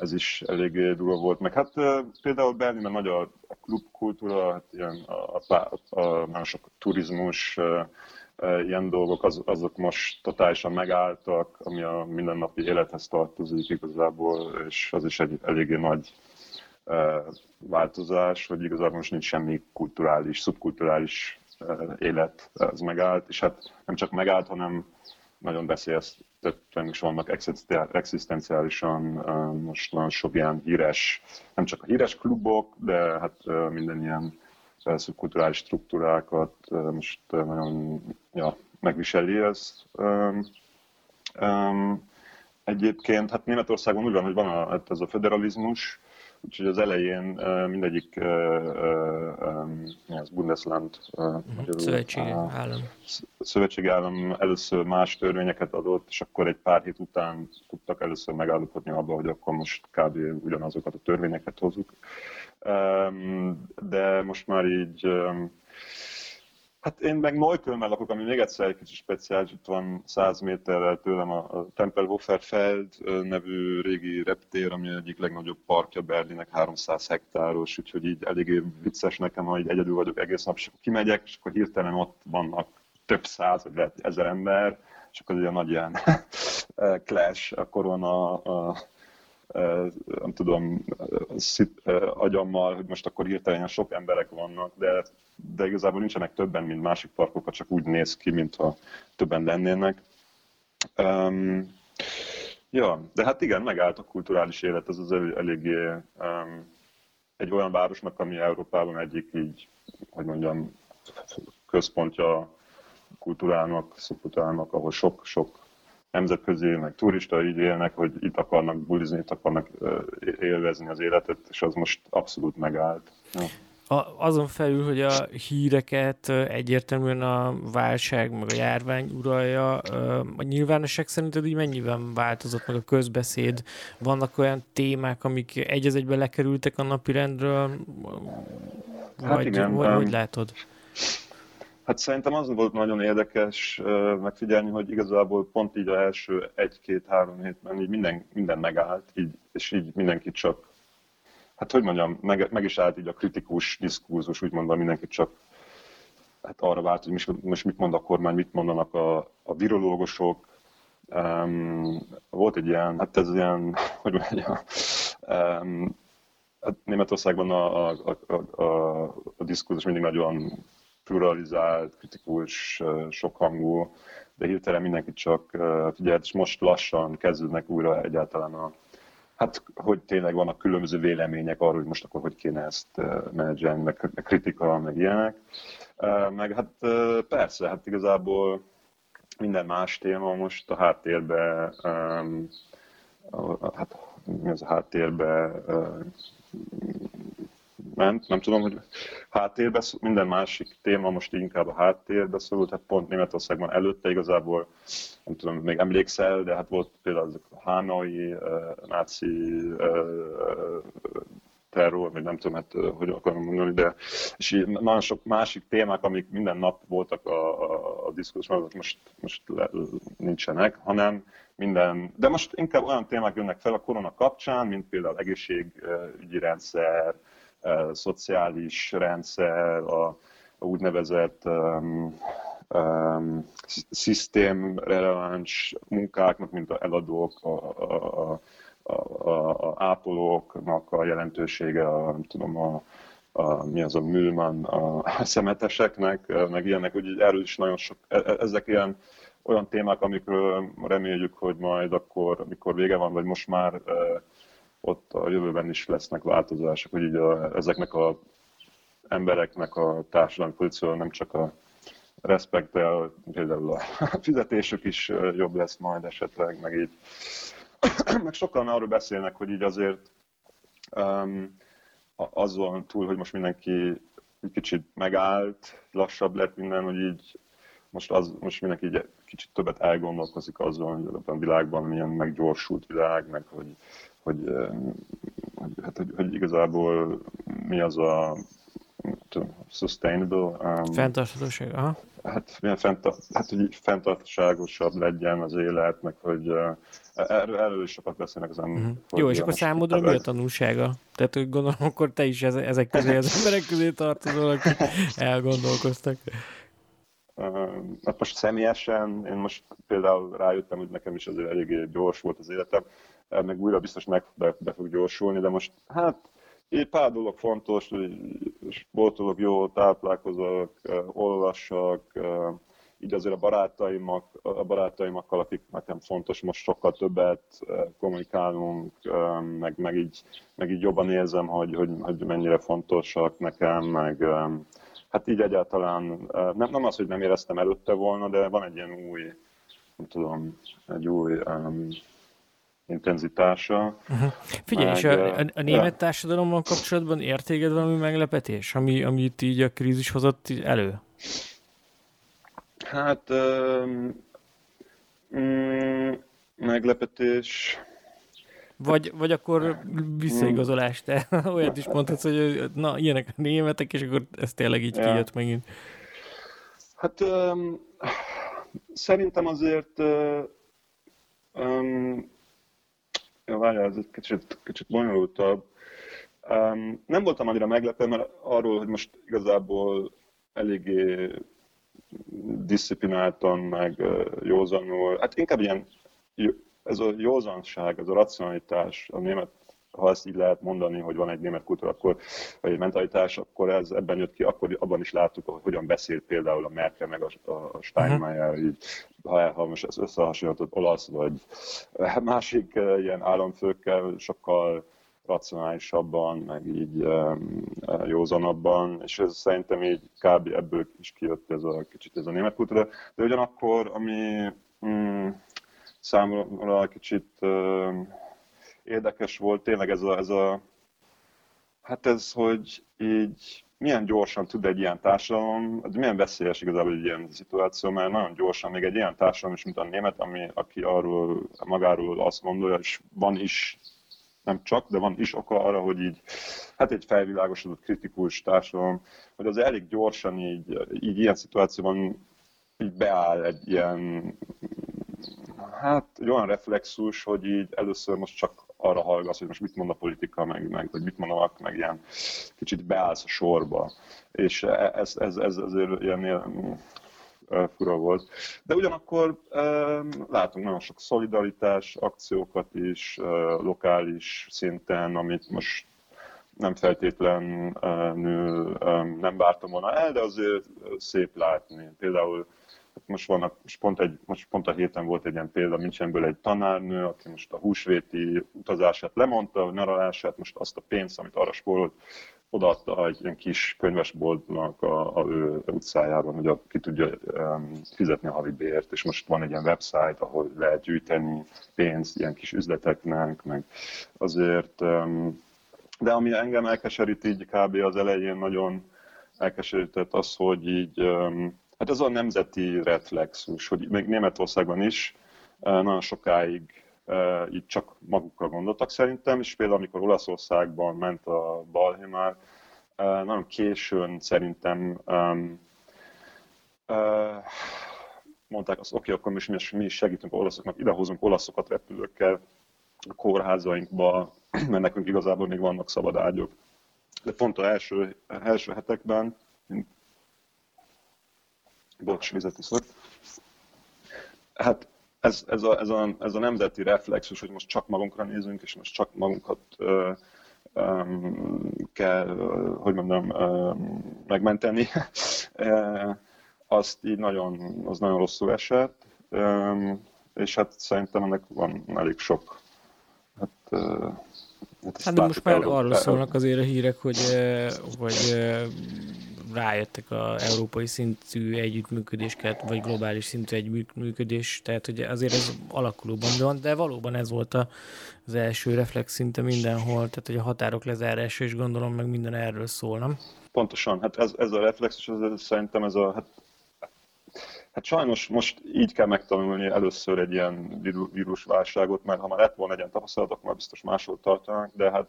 ez is elég durva volt. Meg hát például Berlinben nagy a, klubkultúra, hát ilyen a, a, a, a, a sok turizmus, ilyen dolgok, az, azok most totálisan megálltak, ami a mindennapi élethez tartozik igazából, és az is egy eléggé nagy változás, hogy igazából most nincs semmi kulturális, szubkulturális élet, ez megállt, és hát nem csak megállt, hanem nagyon veszélyeztetően is vannak existenciálisan most nagyon sok ilyen híres, nem csak a híres klubok, de hát minden ilyen szubkulturális struktúrákat most nagyon ja, megviseli ez. Egyébként, hát Németországon úgy van, hogy van a, hát ez a federalizmus, úgyhogy az elején mindegyik az Bundesland, magyarul, szövetségi állam. Szövetségi állam először más törvényeket adott, és akkor egy pár hét után tudtak először megállapodni abba, hogy akkor most kb. ugyanazokat a törvényeket hozzuk de most már így Hát én meg Neuköllnben lakok, ami még egyszer egy kicsit speciális, itt van 100 méterrel tőlem a, a nevű régi reptér, ami egyik legnagyobb parkja Berlinnek, 300 hektáros, úgyhogy így eléggé vicces nekem, hogy egyedül vagyok egész nap, és akkor kimegyek, és akkor hirtelen ott vannak több száz, vagy lehet ezer ember, és akkor egy nagy ilyen clash a korona a nem tudom, agyammal, hogy most akkor hirtelen sok emberek vannak, de, de igazából nincsenek többen, mint másik parkokat, csak úgy néz ki, mintha többen lennének. Um, ja, de hát igen, megállt a kulturális élet, ez az el, eléggé um, egy olyan városnak, ami Európában egyik így, hogy mondjam, központja kultúrának, szubkultúrának, ahol sok-sok nemzetközi, meg turista így élnek, hogy itt akarnak bulizni, itt akarnak élvezni az életet, és az most abszolút megállt. Ja. A, azon felül, hogy a híreket egyértelműen a válság, meg a járvány uralja, a nyilvánosság szerinted így mennyiben változott meg a közbeszéd? Vannak olyan témák, amik egy az egyben lekerültek a napirendről? Hát vagy, hát igen, vagy, hogy látod? Hát szerintem az volt nagyon érdekes megfigyelni, hogy igazából pont így a első egy-két-három hétben így minden, minden megállt, így, és így mindenki csak, hát hogy mondjam, meg, meg is állt így a kritikus diskurzus, úgy mondva mindenki csak hát arra várt, hogy most, most mit mond a kormány, mit mondanak a, a virológusok. Um, volt egy ilyen, hát ez ilyen, hogy mondjam, um, hát Németországban a, a, a, a, a diskurzus mindig nagyon pluralizált, kritikus, sokhangú, de hirtelen mindenki csak figyelt, és most lassan kezdődnek újra egyáltalán a, hát hogy tényleg vannak különböző vélemények arról, hogy most akkor hogy kéne ezt menedzselni, meg, meg kritika, meg ilyenek. Meg hát persze, hát igazából minden más téma most a háttérbe, hát mi az a háttérbe ment, nem tudom, hogy háttérbe, minden másik téma most inkább a háttérbe szorult, hát pont Németországban előtte igazából, nem tudom, még emlékszel, de hát volt például azok a hánai, uh, náci uh, terror, vagy nem tudom, hát, hogy akarom mondani, de és nagyon sok másik témák, amik minden nap voltak a, a, a diszkuszban, most, most le, nincsenek, hanem minden, de most inkább olyan témák jönnek fel a korona kapcsán, mint például egészségügyi rendszer, szociális rendszer, a, a úgynevezett um, um, szisztémreleváns munkáknak, mint a eladók, a, a, a, a, a ápolóknak a jelentősége, a, nem tudom, a, a, mi az a műman a szemeteseknek, meg ilyenek, hogy erről is nagyon sok, e, e, ezek ilyen olyan témák, amikről reméljük, hogy majd akkor, amikor vége van, vagy most már ott a jövőben is lesznek változások, hogy így a, ezeknek a embereknek a társadalmi pozíció nem csak a respekt, de például a fizetésük is jobb lesz majd esetleg, meg így. meg sokan arról beszélnek, hogy így azért um, azon túl, hogy most mindenki egy kicsit megállt, lassabb lett minden, hogy így most, az, most mindenki így kicsit többet elgondolkozik azon, hogy a világban milyen meggyorsult világ, meg hogy, hogy, hogy, hát, hogy, hogy igazából mi az a sustainable. Um, Fenntarthatóság, aha. Hát, milyen fenntart, hát, hogy fenntartságosabb legyen az élet, meg hogy uh, erről, erről is sokat beszélnek az emberek. Uh-huh. Jó, és akkor számodra mi a tanulsága? Tehát hogy gondolom, akkor te is ezek közé, az emberek közé tartozol, akik elgondolkoztak. Hát most személyesen, én most például rájöttem, hogy nekem is azért eléggé gyors volt az életem, meg újra biztos meg be, be fog gyorsulni, de most hát egy pár dolog fontos, hogy sportolok, jó, táplálkozok, olvassak, így azért a barátaimak, a barátaimakkal, akik nekem fontos, most sokkal többet kommunikálunk, meg, meg, így, meg így jobban érzem, hogy, hogy, hogy mennyire fontosak nekem, meg hát így egyáltalán nem, nem az, hogy nem éreztem előtte volna, de van egy ilyen új, nem tudom, egy új um, intenzitása. Uh-huh. Figyelj, meg, és a, a, a német ja. társadalommal kapcsolatban értéged valami meglepetés, ami, amit így a krízis hozott elő? Hát um, mm, meglepetés... Vagy, vagy akkor visszaigazolás, te olyat is mondhatsz, hogy na, ilyenek a németek, és akkor ez tényleg így ja. kijött megint. Hát um, szerintem azért um, Ja, várjál, ez egy kicsit, kicsit bonyolultabb. Um, nem voltam annyira meglepő, mert arról, hogy most igazából eléggé disziplináltan, meg józanul, hát inkább ilyen, ez a józanság, ez a racionalitás, a német, ha ezt így lehet mondani, hogy van egy német kultúra, akkor, vagy egy mentalitás, akkor ez ebben jött ki, akkor abban is láttuk, hogy hogyan beszélt például a Merkel meg a, a Steinmeier, uh-huh. így ha, ha most ezt összehasonlítod olasz vagy másik uh, ilyen államfőkkel, sokkal racionálisabban, meg így um, józanabban, és ez szerintem így kb. ebből is kijött ez a kicsit ez a német kultúra. De ugyanakkor, ami mm, számomra kicsit uh, érdekes volt, tényleg ez a, ez a hát ez, hogy így milyen gyorsan tud egy ilyen társadalom, milyen veszélyes igazából egy ilyen szituáció, mert nagyon gyorsan még egy ilyen társadalom is, mint a német, ami, aki arról magáról azt mondja, és van is, nem csak, de van is oka arra, hogy így, hát egy felvilágosodott kritikus társadalom, hogy az elég gyorsan így, így ilyen szituációban így beáll egy ilyen, hát egy olyan reflexus, hogy így először most csak arra hallgatsz, hogy most mit mond a politika, meg, meg vagy mit mondanak, meg ilyen kicsit beállsz a sorba. És e, ez, ez, ez azért ilyen fura volt. De ugyanakkor látunk nagyon sok szolidaritás akciókat is, lokális szinten, amit most nem feltétlenül nem vártam volna el, de azért szép látni. Például most, vannak, most, pont egy, most pont a héten volt egy ilyen példa Münchenből egy tanárnő, aki most a húsvéti utazását lemondta, a nyaralását, most azt a pénzt, amit arra spórolt, odaadta egy ilyen kis könyvesboltnak a, a ő utcájában, hogy a, ki tudja um, fizetni a havi bért, és most van egy ilyen website, ahol lehet gyűjteni pénzt ilyen kis üzleteknek, meg azért, um, de ami engem elkeserít így kb. az elején nagyon elkeserített az, hogy így um, Hát ez a nemzeti reflexus, hogy még Németországban is nagyon sokáig így csak magukra gondoltak szerintem, és például amikor Olaszországban ment a balhé már, nagyon későn szerintem mondták azt, oké, okay, akkor mi is, segítünk olaszoknak, idehozunk olaszokat repülőkkel a kórházainkba, mert nekünk igazából még vannak szabad ágyok. De pont az első, első hetekben, bocs, vizet iszok. Hát ez, ez, a, ez, a, ez a nemzeti reflexus, hogy most csak magunkra nézünk, és most csak magunkat ö, ö, kell, hogy mondjam, ö, megmenteni, azt így nagyon, az nagyon rosszul esett, ö, és hát szerintem ennek van elég sok hát, ö, Hát, hát de most már arról szólnak azért a hírek, hogy, hogy rájöttek a európai szintű együttműködésket, vagy globális szintű együttműködés, tehát hogy azért ez alakulóban van, de valóban ez volt a, az első reflex szinte mindenhol, tehát hogy a határok lezárása is gondolom meg minden erről szól? Pontosan, hát ez, ez a reflex, és ez, szerintem ez a, hát Hát sajnos most így kell megtanulni először egy ilyen vírusválságot, mert ha már lett volna egy ilyen tapasztalat, akkor már biztos máshol tartanak, de hát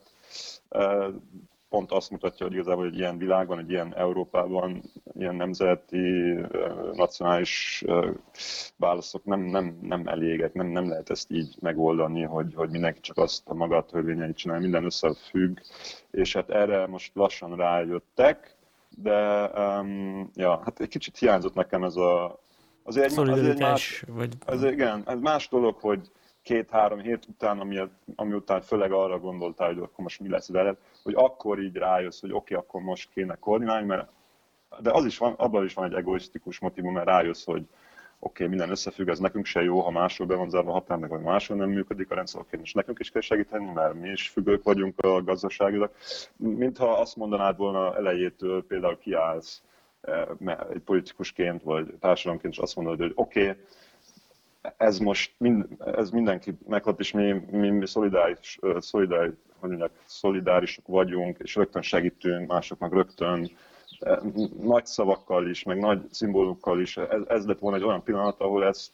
pont azt mutatja, hogy igazából egy ilyen világban, egy ilyen Európában, ilyen nemzeti, nacionális válaszok nem, nem, nem elégek, nem, nem lehet ezt így megoldani, hogy, hogy mindenki csak azt a maga törvényeit csinál, minden összefügg, és hát erre most lassan rájöttek, de um, ja, hát egy kicsit hiányzott nekem ez a, Azért, egy, azért más, vagy... azért igen, ez más dolog, hogy két-három hét után, ami, ami után főleg arra gondoltál, hogy akkor most mi lesz veled, hogy akkor így rájössz, hogy oké, okay, akkor most kéne koordinálni, mert de az is van, abban is van egy egoisztikus motivum, mert rájössz, hogy oké, okay, minden összefügg, ez nekünk se jó, ha máshol be van zárva a határ, meg vagy máshol nem működik a rendszer, oké, és nekünk is kell segíteni, mert mi is függők vagyunk a gazdaságilag. Mintha azt mondanád volna elejétől, például kiállsz egy politikusként vagy társadalomként is azt mondod, hogy oké, okay, ez most mind, ez mindenki meglep, és mi, mi, mi szolidáris, szolidáris, hogy mondjak, szolidárisok vagyunk, és rögtön segítünk másoknak rögtön, nagy szavakkal is, meg nagy szimbólukkal is. Ez, ez lett volna egy olyan pillanat, ahol ezt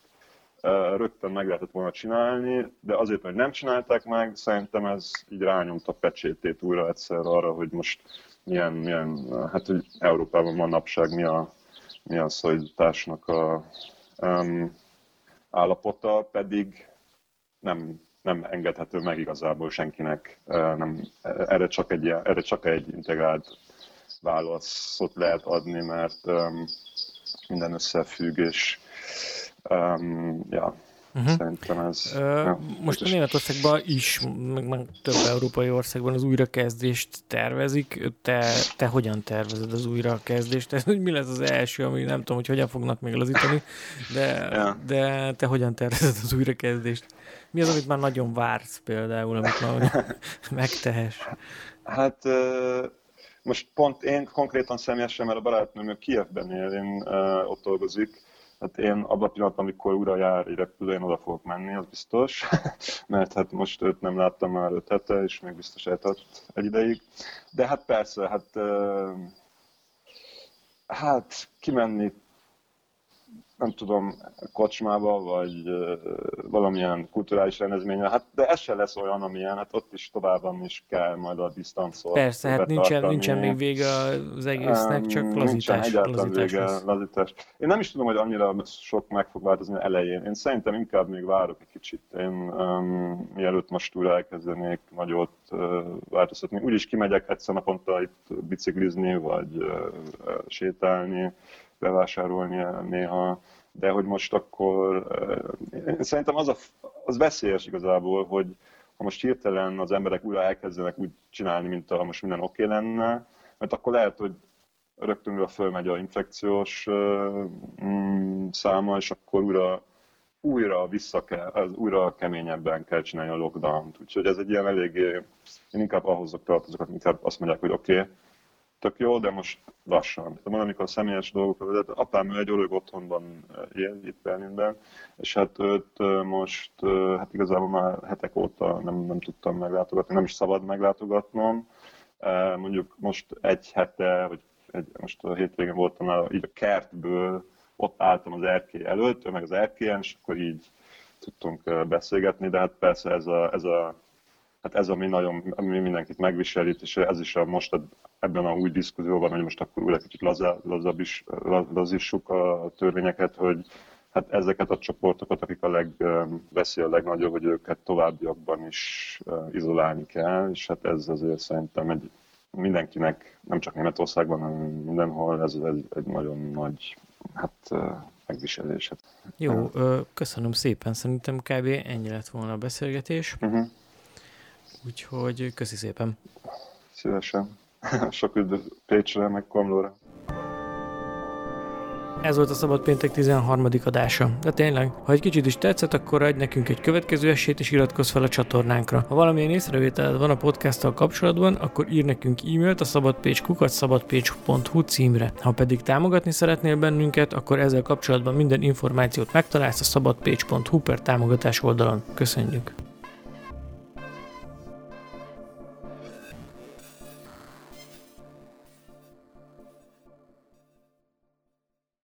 rögtön meg lehetett volna csinálni, de azért, hogy nem csinálták meg, szerintem ez így rányomta pecsétét újra egyszer arra, hogy most milyen, milyen hát hogy Európában manapság mi a, mi a szolidításnak a um, állapota, pedig nem, nem engedhető meg igazából senkinek, nem, erre, csak egy, erre csak egy integrált válaszot lehet adni, mert um, minden összefügg, és um, ja, Uh-huh. Szerintem ez... Uh, ja, most a Németországban is, meg, meg több európai országban az újrakezdést tervezik. Te, te hogyan tervezed az újrakezdést? Tehát, hogy mi lesz az első, ami nem tudom, hogy hogyan fognak még lazítani, de, ja. de te hogyan tervezed az újrakezdést? Mi az, amit már nagyon vársz például, amit már megtehes? Hát most pont én konkrétan személyesen, mert a barátnőm Kievben él, én ott dolgozik, Hát én abban a pillanatban, amikor újra jár egy repülő, én oda fogok menni, az biztos, mert hát most őt nem láttam már öt hete, és még biztos eltart egy ideig. De hát persze, hát, hát kimenni nem tudom, kocsmába, vagy valamilyen kulturális rendezvényre, hát de ez se lesz olyan, amilyen, hát ott is továbban is kell majd a disztancot Persze, hát nincsen, nincsen még vége az egésznek, csak lazítás. Nincsen lazítás vége, lesz. lazítás. Én nem is tudom, hogy annyira sok meg fog változni elején. Én szerintem inkább még várok egy kicsit. Én um, mielőtt most újra elkezdenék nagyot uh, változtatni, úgyis kimegyek egyszer naponta itt biciklizni, vagy uh, sétálni, bevásárolni néha, de hogy most akkor, én szerintem az, a, az veszélyes igazából, hogy ha most hirtelen az emberek újra elkezdenek úgy csinálni, mint ha most minden oké okay lenne, mert akkor lehet, hogy rögtön fölmegy a infekciós mm, száma, és akkor újra, újra vissza kell, az újra keményebben kell csinálni a lockdown-t. Úgyhogy ez egy ilyen eléggé, én inkább ahhoz tartozok, hogy inkább azt mondják, hogy oké, okay, tök jó, de most lassan. De van, amikor a személyes dolgokra vezet, apám ő egy örök otthonban eh, él itt Berlinben, és hát őt eh, most, eh, hát igazából már hetek óta nem, nem tudtam meglátogatni, nem is szabad meglátogatnom. Mondjuk most egy hete, vagy egy, most a hétvégén voltam már így a kertből, ott álltam az erkély előtt, ő meg az erkélyen, és akkor így tudtunk beszélgetni, de hát persze ez a, ez a hát ez ami nagyon, ami mindenkit megviselít, és ez is a most ebben a új diszkúzióban, hogy most akkor újra kicsit lazá, lazabb is, lazítsuk a törvényeket, hogy hát ezeket a csoportokat, akik a legveszi a legnagyobb, hogy őket továbbiakban is izolálni kell, és hát ez azért szerintem egy mindenkinek, nem csak Németországban, hanem mindenhol ez egy, egy nagyon nagy hát, megviselés. Jó, köszönöm szépen, szerintem kb. ennyi lett volna a beszélgetés. Uh-huh. Úgyhogy köszi szépen. Szívesen. Sok üdv Pécsre, meg Komlóra. Ez volt a Szabad Péntek 13. adása. De tényleg, ha egy kicsit is tetszett, akkor adj nekünk egy következő esélyt és iratkozz fel a csatornánkra. Ha valamilyen észrevételed van a podcasttal kapcsolatban, akkor ír nekünk e-mailt a szabadpage.hu címre. Ha pedig támogatni szeretnél bennünket, akkor ezzel kapcsolatban minden információt megtalálsz a szabadpage.hu per támogatás oldalon. Köszönjük!